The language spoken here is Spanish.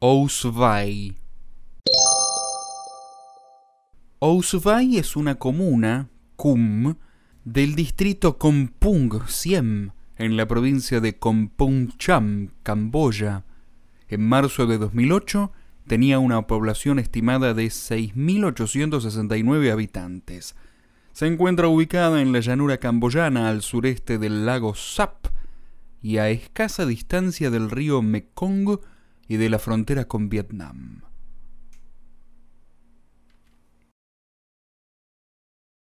Ousvai. Ousvai es una comuna, cum, del distrito Kompung Siem, en la provincia de Kompung Cham, Camboya. En marzo de 2008 tenía una población estimada de 6.869 habitantes. Se encuentra ubicada en la llanura camboyana al sureste del lago Sap y a escasa distancia del río Mekong y de la frontera con Vietnam.